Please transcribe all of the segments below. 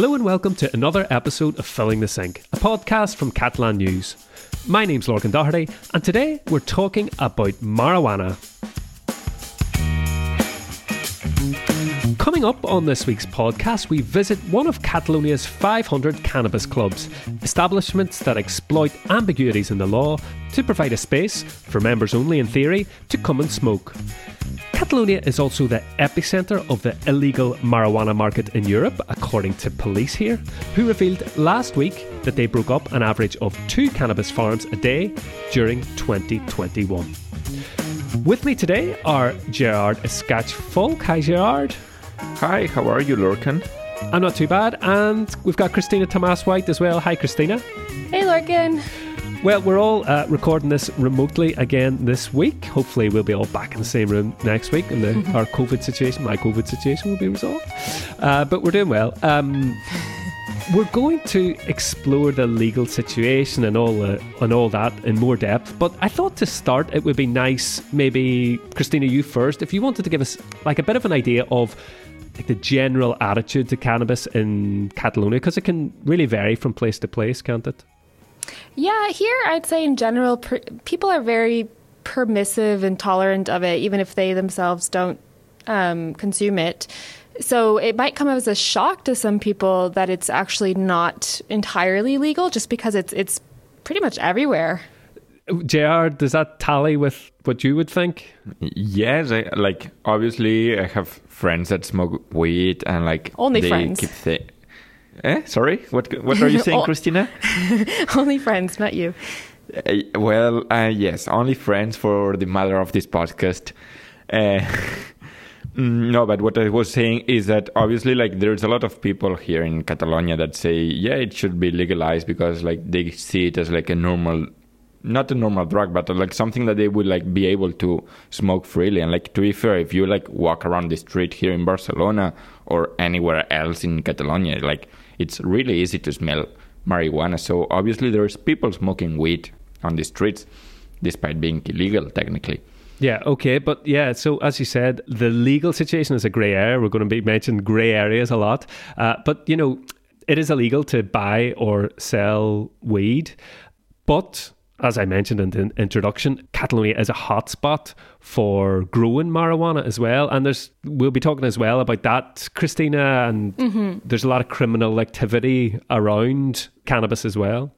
Hello and welcome to another episode of Filling the Sink, a podcast from Catalan News. My name's Lorcan Doherty, and today we're talking about marijuana. Coming up on this week's podcast, we visit one of Catalonia's 500 cannabis clubs, establishments that exploit ambiguities in the law to provide a space, for members only in theory, to come and smoke. Catalonia is also the epicentre of the illegal marijuana market in Europe, according to police here, who revealed last week that they broke up an average of two cannabis farms a day during 2021. With me today are Gerard Escaich Folch. Hi, Gerard. Hi, how are you, Lorcan? I'm not too bad. And we've got Christina Tomas White as well. Hi, Christina. Hey, Lorcan. Well, we're all uh, recording this remotely again this week. Hopefully, we'll be all back in the same room next week, and the, our COVID situation, my COVID situation, will be resolved. Uh, but we're doing well. Um, we're going to explore the legal situation and all uh, and all that in more depth. But I thought to start, it would be nice, maybe Christina, you first, if you wanted to give us like a bit of an idea of like the general attitude to cannabis in Catalonia, because it can really vary from place to place, can't it? Yeah, here I'd say in general, per- people are very permissive and tolerant of it, even if they themselves don't um, consume it. So it might come as a shock to some people that it's actually not entirely legal, just because it's it's pretty much everywhere. JR, does that tally with what you would think? Yes, I, like obviously I have friends that smoke weed and like only they friends. Keep th- eh? Sorry, what what are you saying, Oh. Christina? Only friends, not you. Uh, well, uh, yes, only friends for the mother of this podcast. Uh, no, but what I was saying is that obviously, like, there's a lot of people here in Catalonia that say, yeah, it should be legalized because, like, they see it as like a normal, not a normal drug, but like something that they would like be able to smoke freely. And like, to be fair, if you like walk around the street here in Barcelona or anywhere else in Catalonia, like, it's really easy to smell marijuana. So obviously, there's people smoking weed on the streets, despite being illegal technically. Yeah, okay, but yeah, so as you said, the legal situation is a grey area. We're going to be mentioning grey areas a lot. Uh, but, you know, it is illegal to buy or sell weed. But, as I mentioned in the introduction, Catalonia is a hotspot for growing marijuana as well. And there's we'll be talking as well about that, Christina, and mm-hmm. there's a lot of criminal activity around cannabis as well.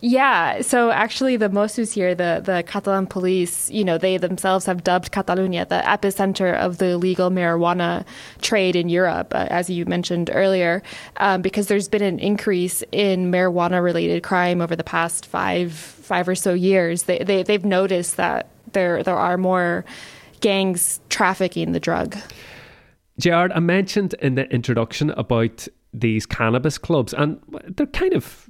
Yeah, so actually, the Mossos here, the, the Catalan police, you know, they themselves have dubbed Catalonia the epicenter of the legal marijuana trade in Europe, uh, as you mentioned earlier, um, because there's been an increase in marijuana related crime over the past five five or so years. They, they, they've noticed that there, there are more gangs trafficking the drug. Gerard, I mentioned in the introduction about these cannabis clubs, and they're kind of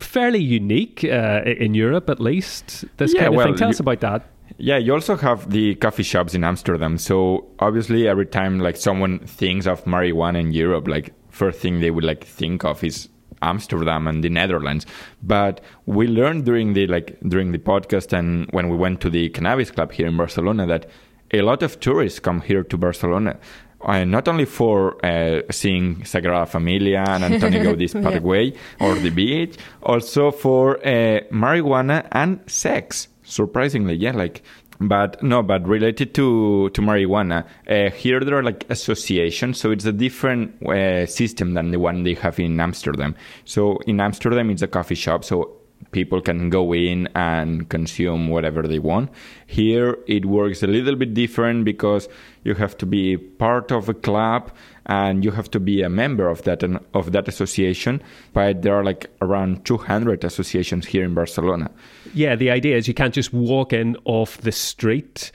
fairly unique uh, in Europe, at least. This Yeah, kind of well, thing. Tell us about that. Yeah, you also have the coffee shops in Amsterdam. So obviously, every time like someone thinks of marijuana in Europe, like first thing they would like think of is Amsterdam and the Netherlands. But we learned during the like during the podcast and when we went to the cannabis club here in Barcelona that a lot of tourists come here to Barcelona. Uh, not only for uh, seeing Sagrada Familia and Antonio Gaudí's Park Güell or the beach, also for uh, marijuana and sex surprisingly yeah like but no but related to to marijuana uh, here there are like associations so it's a different uh, system than the one they have in amsterdam. So in amsterdam it's a coffee shop so people can go in and consume whatever they want here it works a little bit different because you have to be part of a club and you have to be a member of that of that association but there are like around 200 associations here in barcelona Yeah, the idea is you can't just walk in off the street.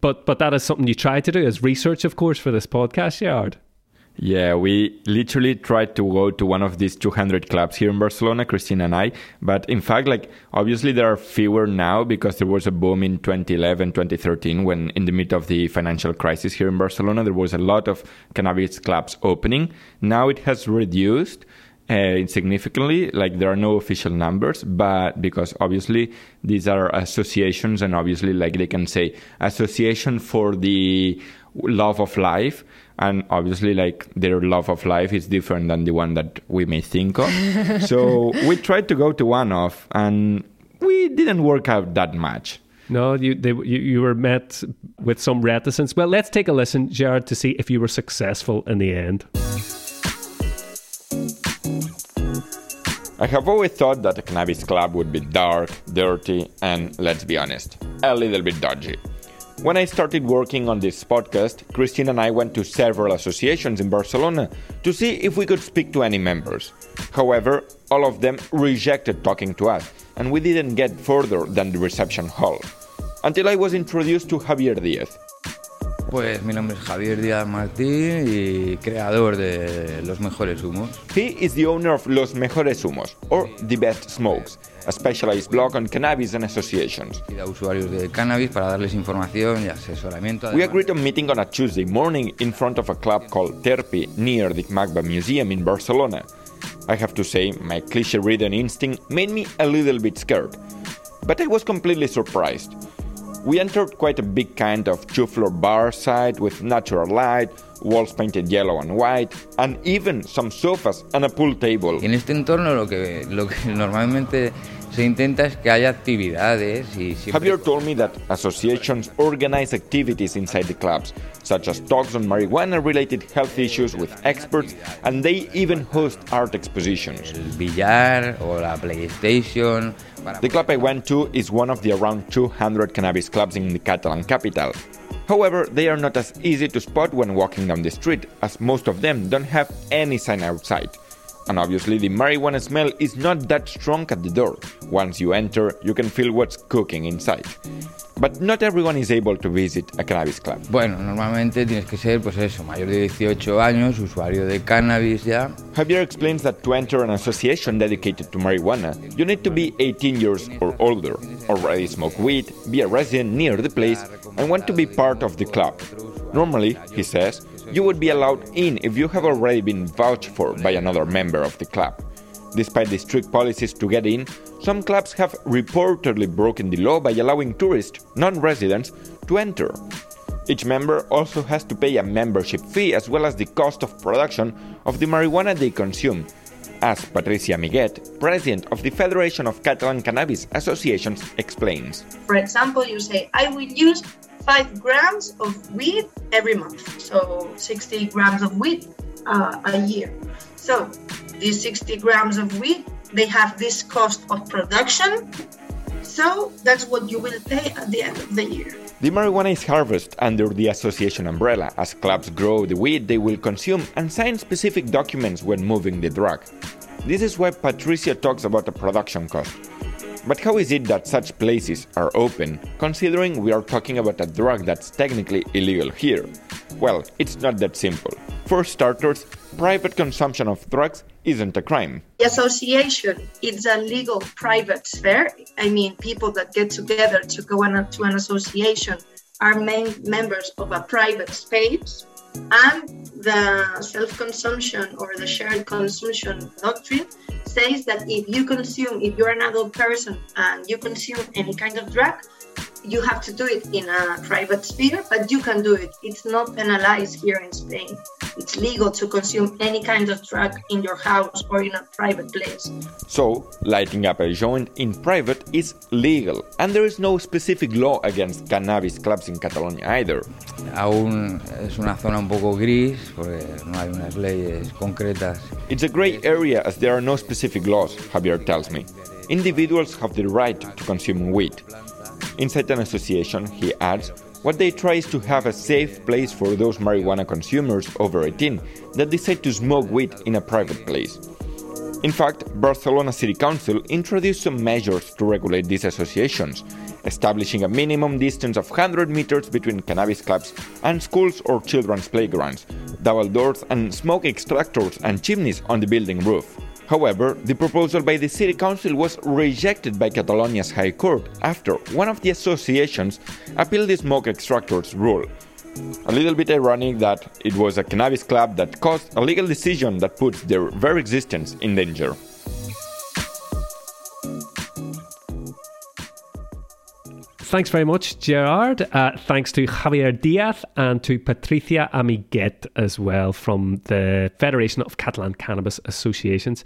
But but that is something you try to do as research, of course, for this podcast, Gerard. Yeah, we literally tried to go to one of these 200 clubs here in Barcelona, Christina and I. But in fact, like, obviously there are fewer now because there was a boom in 2011, 2013, when in the midst of the financial crisis here in Barcelona, there was a lot of cannabis clubs opening. Now it has reduced. Uh, significantly, like there are no official numbers, but because obviously these are associations, and obviously, like they can say, association for the love of life, and obviously like their love of life is different than the one that we may think of so we tried to go to one of and we didn't work out that much no, you, they, you you were met with some reticence. Well, let's take a listen, Jared, to see if you were successful in the end. I have always thought that a cannabis club would be dark, dirty, and let's be honest, a little bit dodgy. When I started working on this podcast, Christine and I went to several associations in Barcelona to see if we could speak to any members. However, all of them rejected talking to us, and we didn't get further than the reception hall. Until I was introduced to Javier Diaz, Pues mi nombre es Javier Díaz Martín y creador de Los Mejores Humos. He is the owner of Los Mejores Humos, or The Best Smokes, a specialized blog on cannabis and associations. Y a usuarios de cannabis para darles información y asesoramiento. We agreed on meeting on a Tuesday morning in front of a club called Terpi near the MACBA Museum in Barcelona. I have to say, my cliche ridden instinct made me a little bit scared. But I was completely surprised. We entered quite a big kind of two floor bar site with natural light, walls painted yellow and white, and even some sofas and a pool table. En este entorno lo que, lo que normalmente se intenta es que haya actividades y siempre... Javier told me that associations organize activities inside the clubs, such as talks on marijuana-related health issues with experts, and they even host art expositions. El billar o la PlayStation... The club I went to is one of the around 200 cannabis clubs in the Catalan capital. However, they are not as easy to spot when walking down the street, as most of them don't have any sign outside. And obviously, the marijuana smell is not that strong at the door. Once you enter, you can feel what's cooking inside. But not everyone is able to visit a cannabis club. Bueno, normalmente tienes que ser, pues eso, mayor de 18 años, usuario de cannabis ya. Javier explains that to enter an association dedicated to marijuana, you need to be 18 years or older, already smoke weed, be a resident near the place, and want to be part of the club. Normally, he says, you would be allowed in if you have already been vouched for by another member of the club. Despite the strict policies to get in, some clubs have reportedly broken the law by allowing tourists, non residents, to enter. Each member also has to pay a membership fee as well as the cost of production of the marijuana they consume, as Patricia Amiguet, president of the Federation of Catalan Cannabis Associations, explains. For example, you say, I will use 5 grams of weed every month, so 60 grams of weed uh, a year. So these 60 grams of wheat, they have this cost of production. So that's what you will pay at the end of the year. The marijuana is harvested under the association umbrella. As clubs grow the weed they will consume and sign specific documents when moving the drug. This is why Patricia talks about a production cost. But how is it that such places are open, considering we are talking about a drug that's technically illegal here? Well, it's not that simple. For starters, private consumption of drugs isn't a crime. The association is a legal private sphere. I mean, people that get together to go to an association are main members of a private space. And the self consumption or the shared consumption doctrine says that if you consume, if you're an adult person and you consume any kind of drug, you have to do it in a private sphere, but you can do it. It's not penalized here in Spain. It's legal to consume any kind of drug in your house or in a private place. So, lighting up a joint in private is legal, and there is no specific law against cannabis clubs in Catalonia either. Aún es una zona un poco gris, porque no hay unas leyes concretas. It's a gray area as there are no specific laws, Javier tells me. Individuals have the right to consume weed. Inside an association, he adds, what they try is to have a safe place for those marijuana consumers over 18 that decide to smoke weed in a private place. In fact, Barcelona City Council introduced some measures to regulate these associations, establishing a minimum distance of 100 meters between cannabis clubs and schools or children's playgrounds, double doors and smoke extractors and chimneys on the building roof. However, the proposal by the City Council was rejected by Catalonia's High Court after one of the associations appealed the smoke extractors rule. A little bit ironic that it was a cannabis club that caused a legal decision that puts their very existence in danger. Thanks very much, Gerard. Uh, thanks to Javier Diaz and to Patricia Amiguet as well from the Federation of Catalan Cannabis Associations.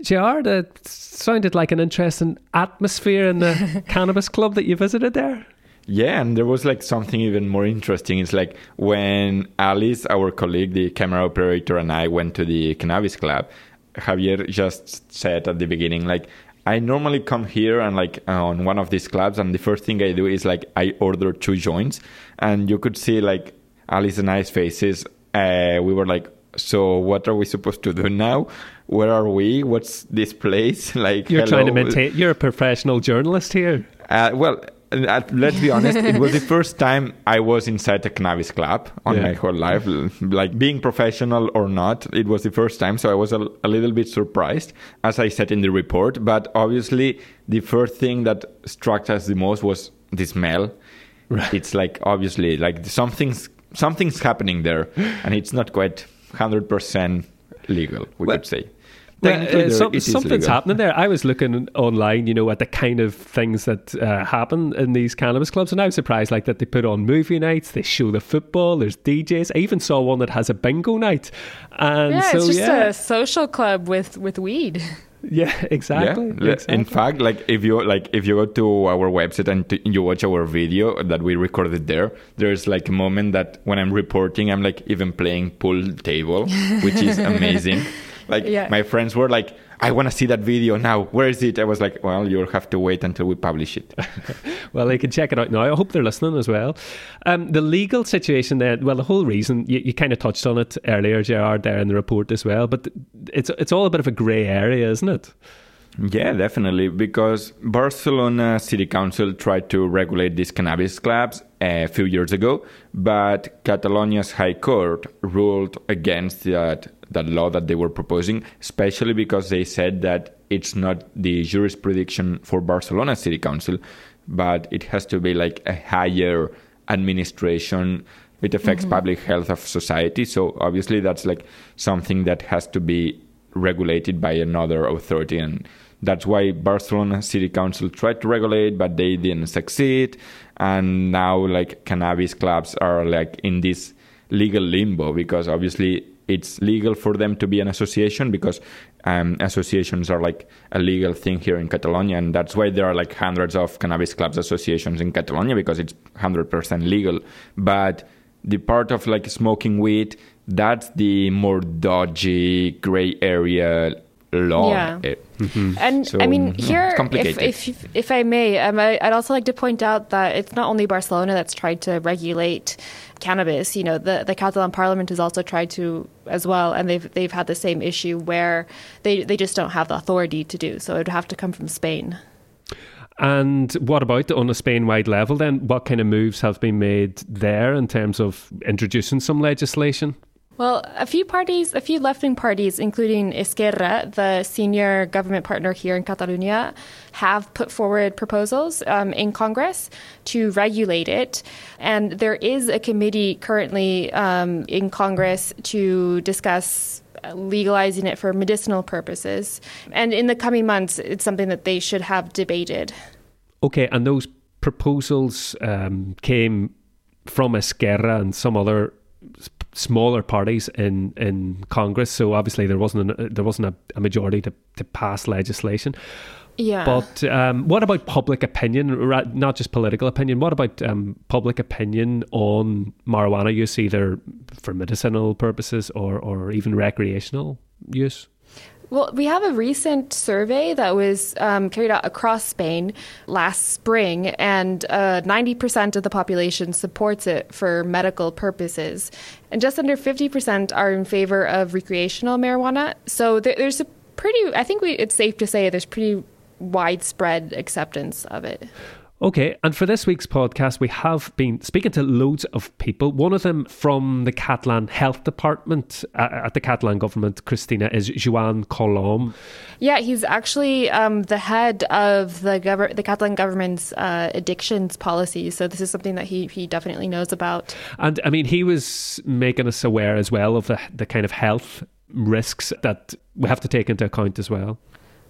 Gerard, it sounded like an interesting atmosphere in the cannabis club that you visited there. Yeah, and there was like something even more interesting. It's like when Alice, our colleague, the camera operator, and I went to the cannabis club, Javier just said at the beginning, like, I normally come here and like on one of these clubs, and the first thing I do is like I order two joints, and you could see like Alice and I's faces. Uh, we were like, so what are we supposed to do now? Where are we? What's this place? like you're hello? trying to maintain. You're a professional journalist here. Uh, well, uh, Uh, let's be honest, it was the first time I was inside a cannabis club on Yeah. my whole life. Like being professional or not, it was the first time. So I was a, a little bit surprised, as I said in the report. But obviously, the first thing that struck us the most was the smell. Right. It's like obviously like something's something's happening there, and it's not quite hundred percent legal. We Well- could say. Well, uh, some- something's legal. happening there. I was looking online, you know, at the kind of things that uh, happen in these cannabis clubs, and I was surprised, like that they put on movie nights, they show the football, there's DJs. I even saw one that has a bingo night, and yeah, so it's just yeah, a social club with with weed. yeah, exactly. Yeah. Exactly. In fact, like if you like if you go to our website and t- you watch our video that we recorded there, there's like a moment that when I'm reporting, I'm like even playing pool table, which is amazing. Like Yeah. my friends were like, "I want to see that video now. Where is it?" I was like, "Well, you'll have to wait until we publish it." Well, they can check it out now. I hope they're listening as well. Um, the legal situation there, well, the whole reason, you, you kind of touched on it earlier, Gerard, there in the report as well, but it's, it's all a bit of a grey area, isn't it? Yeah, definitely. Because Barcelona City Council tried to regulate these cannabis clubs a few years ago, but Catalonia's High Court ruled against that, that law that they were proposing, especially because they said that it's not the jurisprediction for Barcelona City Council, but it has to be like a higher administration. It affects mm-hmm. public health of society. So obviously that's like something that has to be regulated by another authority. And that's why Barcelona City Council tried to regulate but they didn't succeed. And now like cannabis clubs are like in this legal limbo because obviously it's legal for them to be an association because um, associations are like a legal thing here in Catalonia. And that's why there are like hundreds of cannabis clubs associations in Catalonia because it's 100% legal. But the part of like smoking weed that's the more dodgy gray area law Yeah. Eh, And So, I mean, here, it's if, if if I may, um, I, I'd also like to point out that it's not only Barcelona that's tried to regulate cannabis. You know, the the Catalan Parliament has also tried to as well, and they've they've had the same issue where they they just don't have the authority to do. So it would have to come from Spain. And what about on a Spain wide level then? What kind of moves have been made there in terms of introducing some legislation? Well, a few parties, a few left wing parties, including Esquerra, the senior government partner here in Catalonia, have put forward proposals um, in Congress to regulate it. And there is a committee currently um, in Congress to discuss legalizing it for medicinal purposes. And in the coming months, it's something that they should have debated. Okay, and those proposals um, came from Esquerra and some other smaller parties in, in Congress. So obviously there wasn't an, there wasn't a, a majority to, to pass legislation. Yeah. But um, what about public opinion, not just political opinion? What about um, public opinion on marijuana use, either for medicinal purposes or, or even recreational use? Well, we have a recent survey that was um, carried out across Spain last spring, and uh, 90% of the population supports it for medical purposes. And just under 50% are in favor of recreational marijuana. So there, there's a pretty, I think we, it's safe to say there's pretty widespread acceptance of it. Okay, and for this week's podcast, we have been speaking to loads of people. One of them from the Catalan Health Department uh, at the Catalan government, Christina, is Joan Colom. Yeah, he's actually um, the head of the gov- the Catalan government's uh, addictions policy. So this is something that he, he definitely knows about. And I mean, he was making us aware as well of the, the kind of health risks that we have to take into account as well.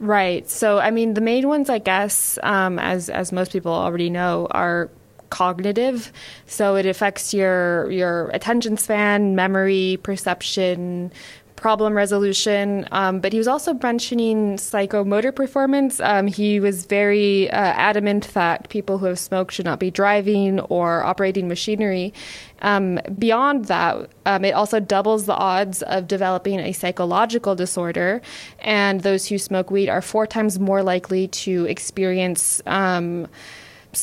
Right. So, I mean, the main ones, I guess, um, as as most people already know, are cognitive. So it affects your your attention span, memory, perception, problem resolution. Um, but he was also mentioning psychomotor performance. Um, he was very uh, adamant that people who have smoked should not be driving or operating machinery. Um, beyond that, um, it also doubles the odds of developing a psychological disorder, and those who smoke weed are four times more likely to experience um,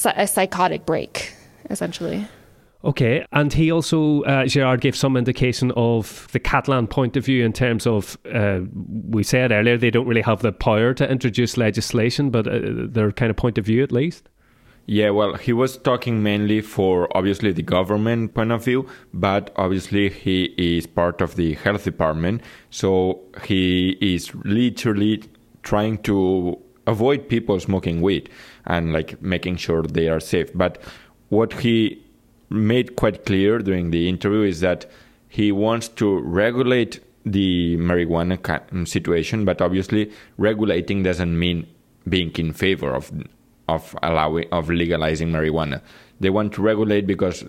a psychotic break, essentially. Okay, and he also, uh, Gerard, gave some indication of the Catalan point of view in terms of, uh, we said earlier, they don't really have the power to introduce legislation, but uh, their kind of point of view at least. Yeah, well, he was talking mainly for obviously the government point of view, but obviously he is part of the health department, so he is literally trying to avoid people smoking weed and like making sure they are safe. But what he made quite clear during the interview is that he wants to regulate the marijuana mm, situation, but obviously regulating doesn't mean being in favor of of allowing of legalizing marijuana. They want to regulate because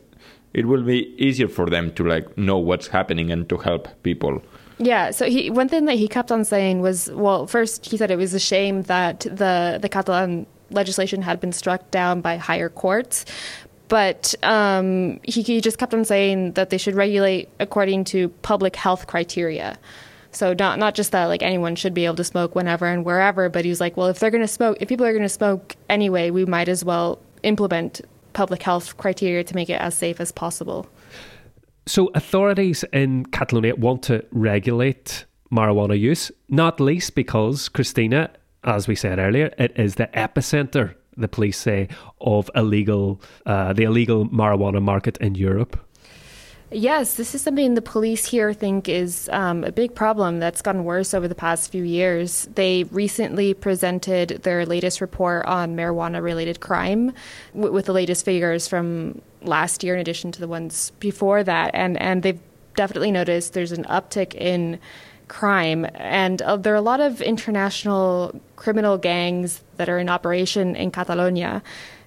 it will be easier for them to like know what's happening and to help people. Yeah, so he one thing that he kept on saying was well, first he said it was a shame that the the Catalan legislation had been struck down by higher courts, but um, he, he just kept on saying that they should regulate according to public health criteria. So not not just that like anyone should be able to smoke whenever and wherever, but he was like, well, if they're going to smoke, if people are going to smoke anyway, we might as well implement public health criteria to make it as safe as possible. So authorities in Catalonia want to regulate marijuana use, not least because Christina, as we said earlier, it is the epicenter the police say, of illegal uh, the illegal marijuana market in Europe? Yes, this is something the police here think is um, a big problem that's gotten worse over the past few years. They recently presented their latest report on marijuana related crime w- with the latest figures from last year, in addition to the ones before that. And, and they've definitely noticed there's an uptick in crime. And uh, there are a lot of international criminal gangs that are in operation in Catalonia.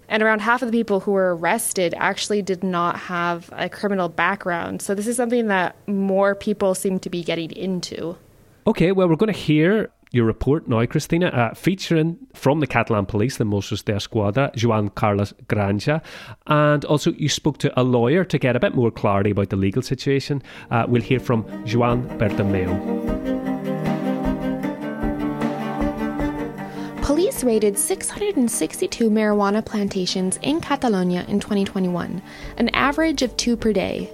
And around half of the people who were arrested actually did not have a criminal background. So this is something that more people seem to be getting into. Okay, well, we're going to hear your report now, Christina, uh, featuring from the Catalan police, the Mossos d'Esquadra, Joan Carlos Granja. And also, you spoke to a lawyer to get a bit more clarity about the legal situation. Uh, we'll hear from Joan Bertomeu. Police raided 662 marijuana plantations in Catalonia in 2021, an average of two per day.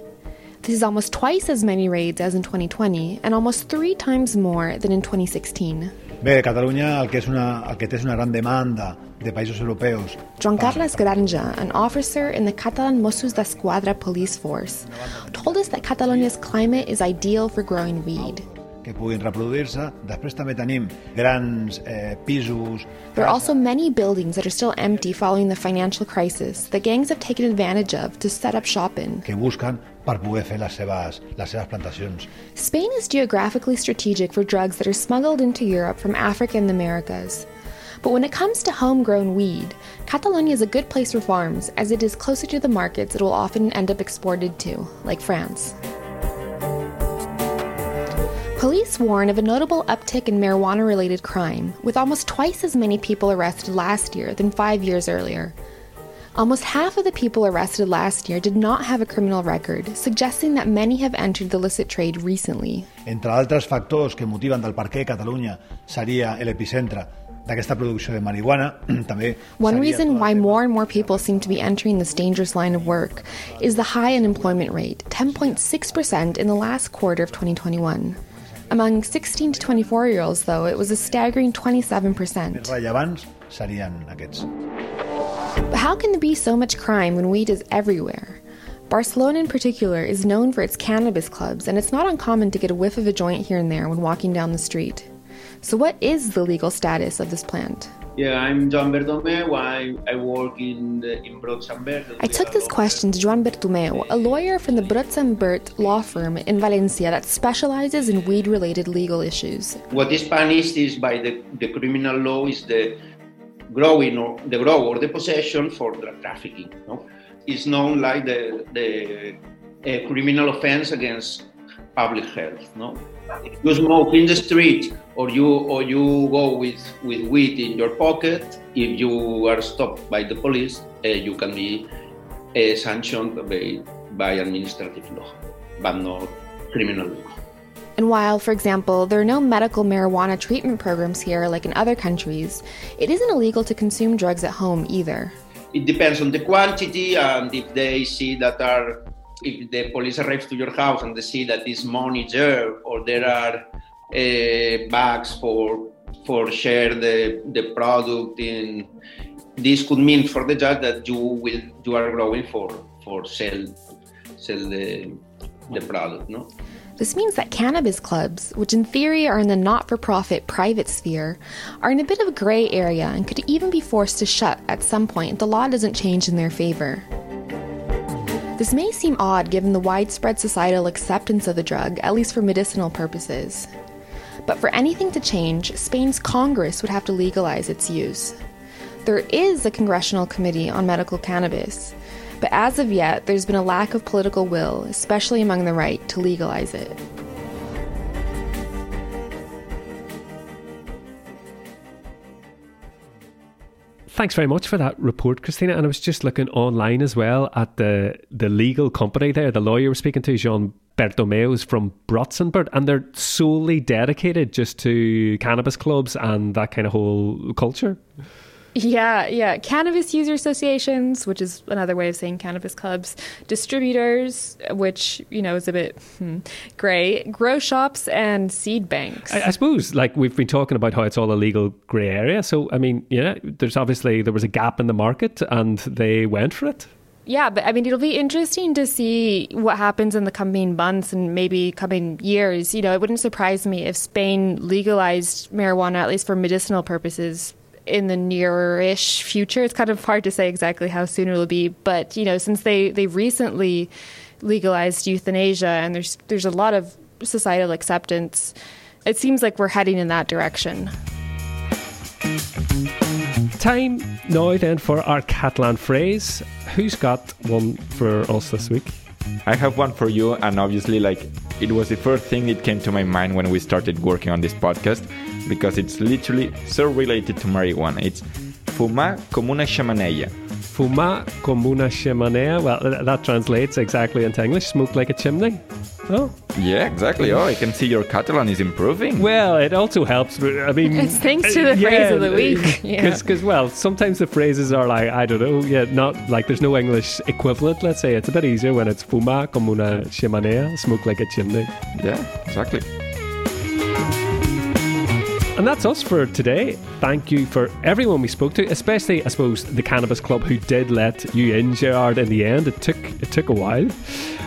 This is almost twice as many raids as in 2020 and almost three times more than in 2016. Bé, Catalunya el que, és una, el que té és una gran demanda de països europeus. Joan Carles Granja, an officer in the Catalan Mossos d'Esquadra police force, told us that Catalonia's climate is ideal for growing weed. Que puguin reproduir-se. Després també tenim grans eh, pisos... There are also many buildings that are still empty following the financial crisis that gangs have taken advantage of to set up shop in. Que busquen per poder fer les seves, les seves plantacions. Spain is geographically strategic for drugs that are smuggled into Europe from Africa and the Americas. But when it comes to homegrown weed, Catalonia is a good place for farms, as it is closer to the markets it will often end up exported to, like France. Police warn of a notable uptick in marijuana related crime, with almost twice as many people arrested last year than five years earlier. Almost half of the people arrested last year did not have a criminal record, suggesting that many have entered the illicit trade recently. Entre altres factors que motiven del per què Catalunya seria l'epicentre d'aquesta producció de marihuana, també... One reason why more and more people seem to be entering this dangerous line of work is the high unemployment rate, 10.6% in the last quarter of 2021. Among 16 to 24 year olds, though, it was a staggering 27%. rellevants serien aquests. But how can there be so much crime when weed is everywhere? Barcelona, in particular, is known for its cannabis clubs, and it's not uncommon to get a whiff of a joint here and there when walking down the street. So, what is the legal status of this plant? Yeah, I'm Joan Bertomeu. I, I work in the, in and Bert. I took this question to Joan Bertomeu, a lawyer from the and Bert law firm in Valencia that specializes in weed-related legal issues. What is punished is by the, the criminal law is the growing or the grow or the possession for drug trafficking. No? It's known like the the criminal offense against public health. No, if you smoke in the street or you or you go with with weed in your pocket, if you are stopped by the police, uh, you can be uh, sanctioned by, by administrative law, but not criminal law. And while, for example, there are no medical marijuana treatment programs here like in other countries, it isn't illegal to consume drugs at home either. It depends on the quantity, and if they see that are, if the police arrives to your house and they see that this money there, or there are uh, bags for for share the the product in this could mean for the judge that you will you are growing for for sell sell the the product no this means that cannabis clubs, which in theory are in the not for profit private sphere, are in a bit of a grey area and could even be forced to shut at some point if the law doesn't change in their favour. This may seem odd given the widespread societal acceptance of the drug, at least for medicinal purposes. But for anything to change, Spain's Congress would have to legalize its use. There is a congressional committee on medical cannabis, but as of yet, there's been a lack of political will, especially among the right, to legalize it. Thanks very much for that report, Christina. And I was just looking online as well at the the legal company there. The lawyer was speaking to Jean Bertomeu from Brotsanbert, and they're solely dedicated just to cannabis clubs and that kind of whole culture. Yeah, yeah. Cannabis user associations, which is another way of saying cannabis clubs, distributors, which, you know, is a bit hmm, grey, grow shops, and seed banks. I, I, suppose, like, we've been talking about how it's all a legal grey area. So, I mean, yeah, there's obviously, there was a gap in the market and they went for it. Yeah, but I mean, it'll be interesting to see what happens in the coming months and maybe coming years. You know, it wouldn't surprise me if Spain legalized marijuana, at least for medicinal purposes, in the near-ish future. It's kind of hard to say exactly how soon it'll be, but you know, since they they recently legalized euthanasia and there's there's a lot of societal acceptance, it seems like we're heading in that direction. Time now then for our Catalan phrase. Who's got one for us this week? I have one for you, and obviously, like, it was the first thing that came to my mind when we started working on this podcast because it's literally so related to marijuana. It's fumar como una chimenea. Fumar como una chimenea. Well, that translates exactly into English. Smoke like a chimney. Oh. Yeah, exactly. Oh, I can see your Catalan is improving. Well, it also helps. I mean, it's thanks to the yeah, phrase of the week. Because, yeah. well, sometimes the phrases are like, I don't know, yeah, not like there's no English equivalent, let's say. It's a bit easier when it's fuma como una chimenea, smoke like a chimney. Yeah, exactly. And that's us for today. Thank you for everyone we spoke to, especially, I suppose, the Cannabis Club who did let you in, Gerard. In the end, it took it took a while.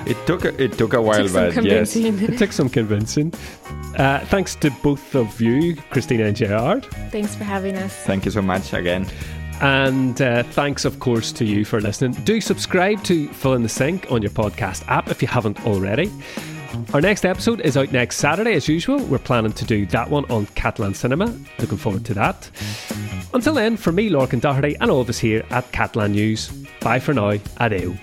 It took a, it took a while, took but yes, it took some convincing. Uh, thanks to both of you, Christina and Gerard. Thanks for having us. Thank you so much again. And uh, thanks, of course, to you for listening. Do subscribe to Filling the Sink on your podcast app if you haven't already. Our next episode is out next Saturday, as usual. We're planning to do that one on Catalan Cinema. Looking forward to that. Until then, for me, Lorcan Doherty, and all of us here at Catalan News, bye for now. Adeu.